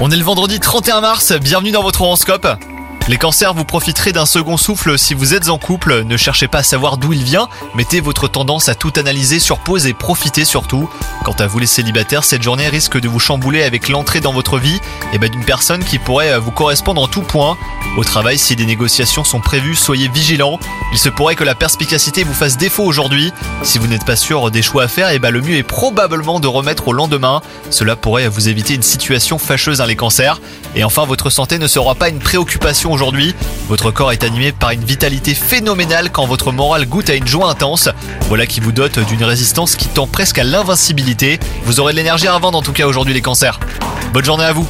On est le vendredi 31 mars, bienvenue dans votre horoscope. Les cancers, vous profiterez d'un second souffle si vous êtes en couple. Ne cherchez pas à savoir d'où il vient, mettez votre tendance à tout analyser sur pause et profitez surtout. Quant à vous les célibataires, cette journée risque de vous chambouler avec l'entrée dans votre vie et ben, d'une personne qui pourrait euh, vous correspondre en tout point. Au travail, si des négociations sont prévues, soyez vigilants. Il se pourrait que la perspicacité vous fasse défaut aujourd'hui. Si vous n'êtes pas sûr des choix à faire, et ben, le mieux est probablement de remettre au lendemain. Cela pourrait vous éviter une situation fâcheuse les cancers. Et enfin, votre santé ne sera pas une préoccupation aujourd'hui. Votre corps est animé par une vitalité phénoménale quand votre morale goûte à une joie intense. Voilà qui vous dote d'une résistance qui tend presque à l'invincibilité. Vous aurez de l'énergie à revendre en tout cas aujourd'hui les cancers. Bonne journée à vous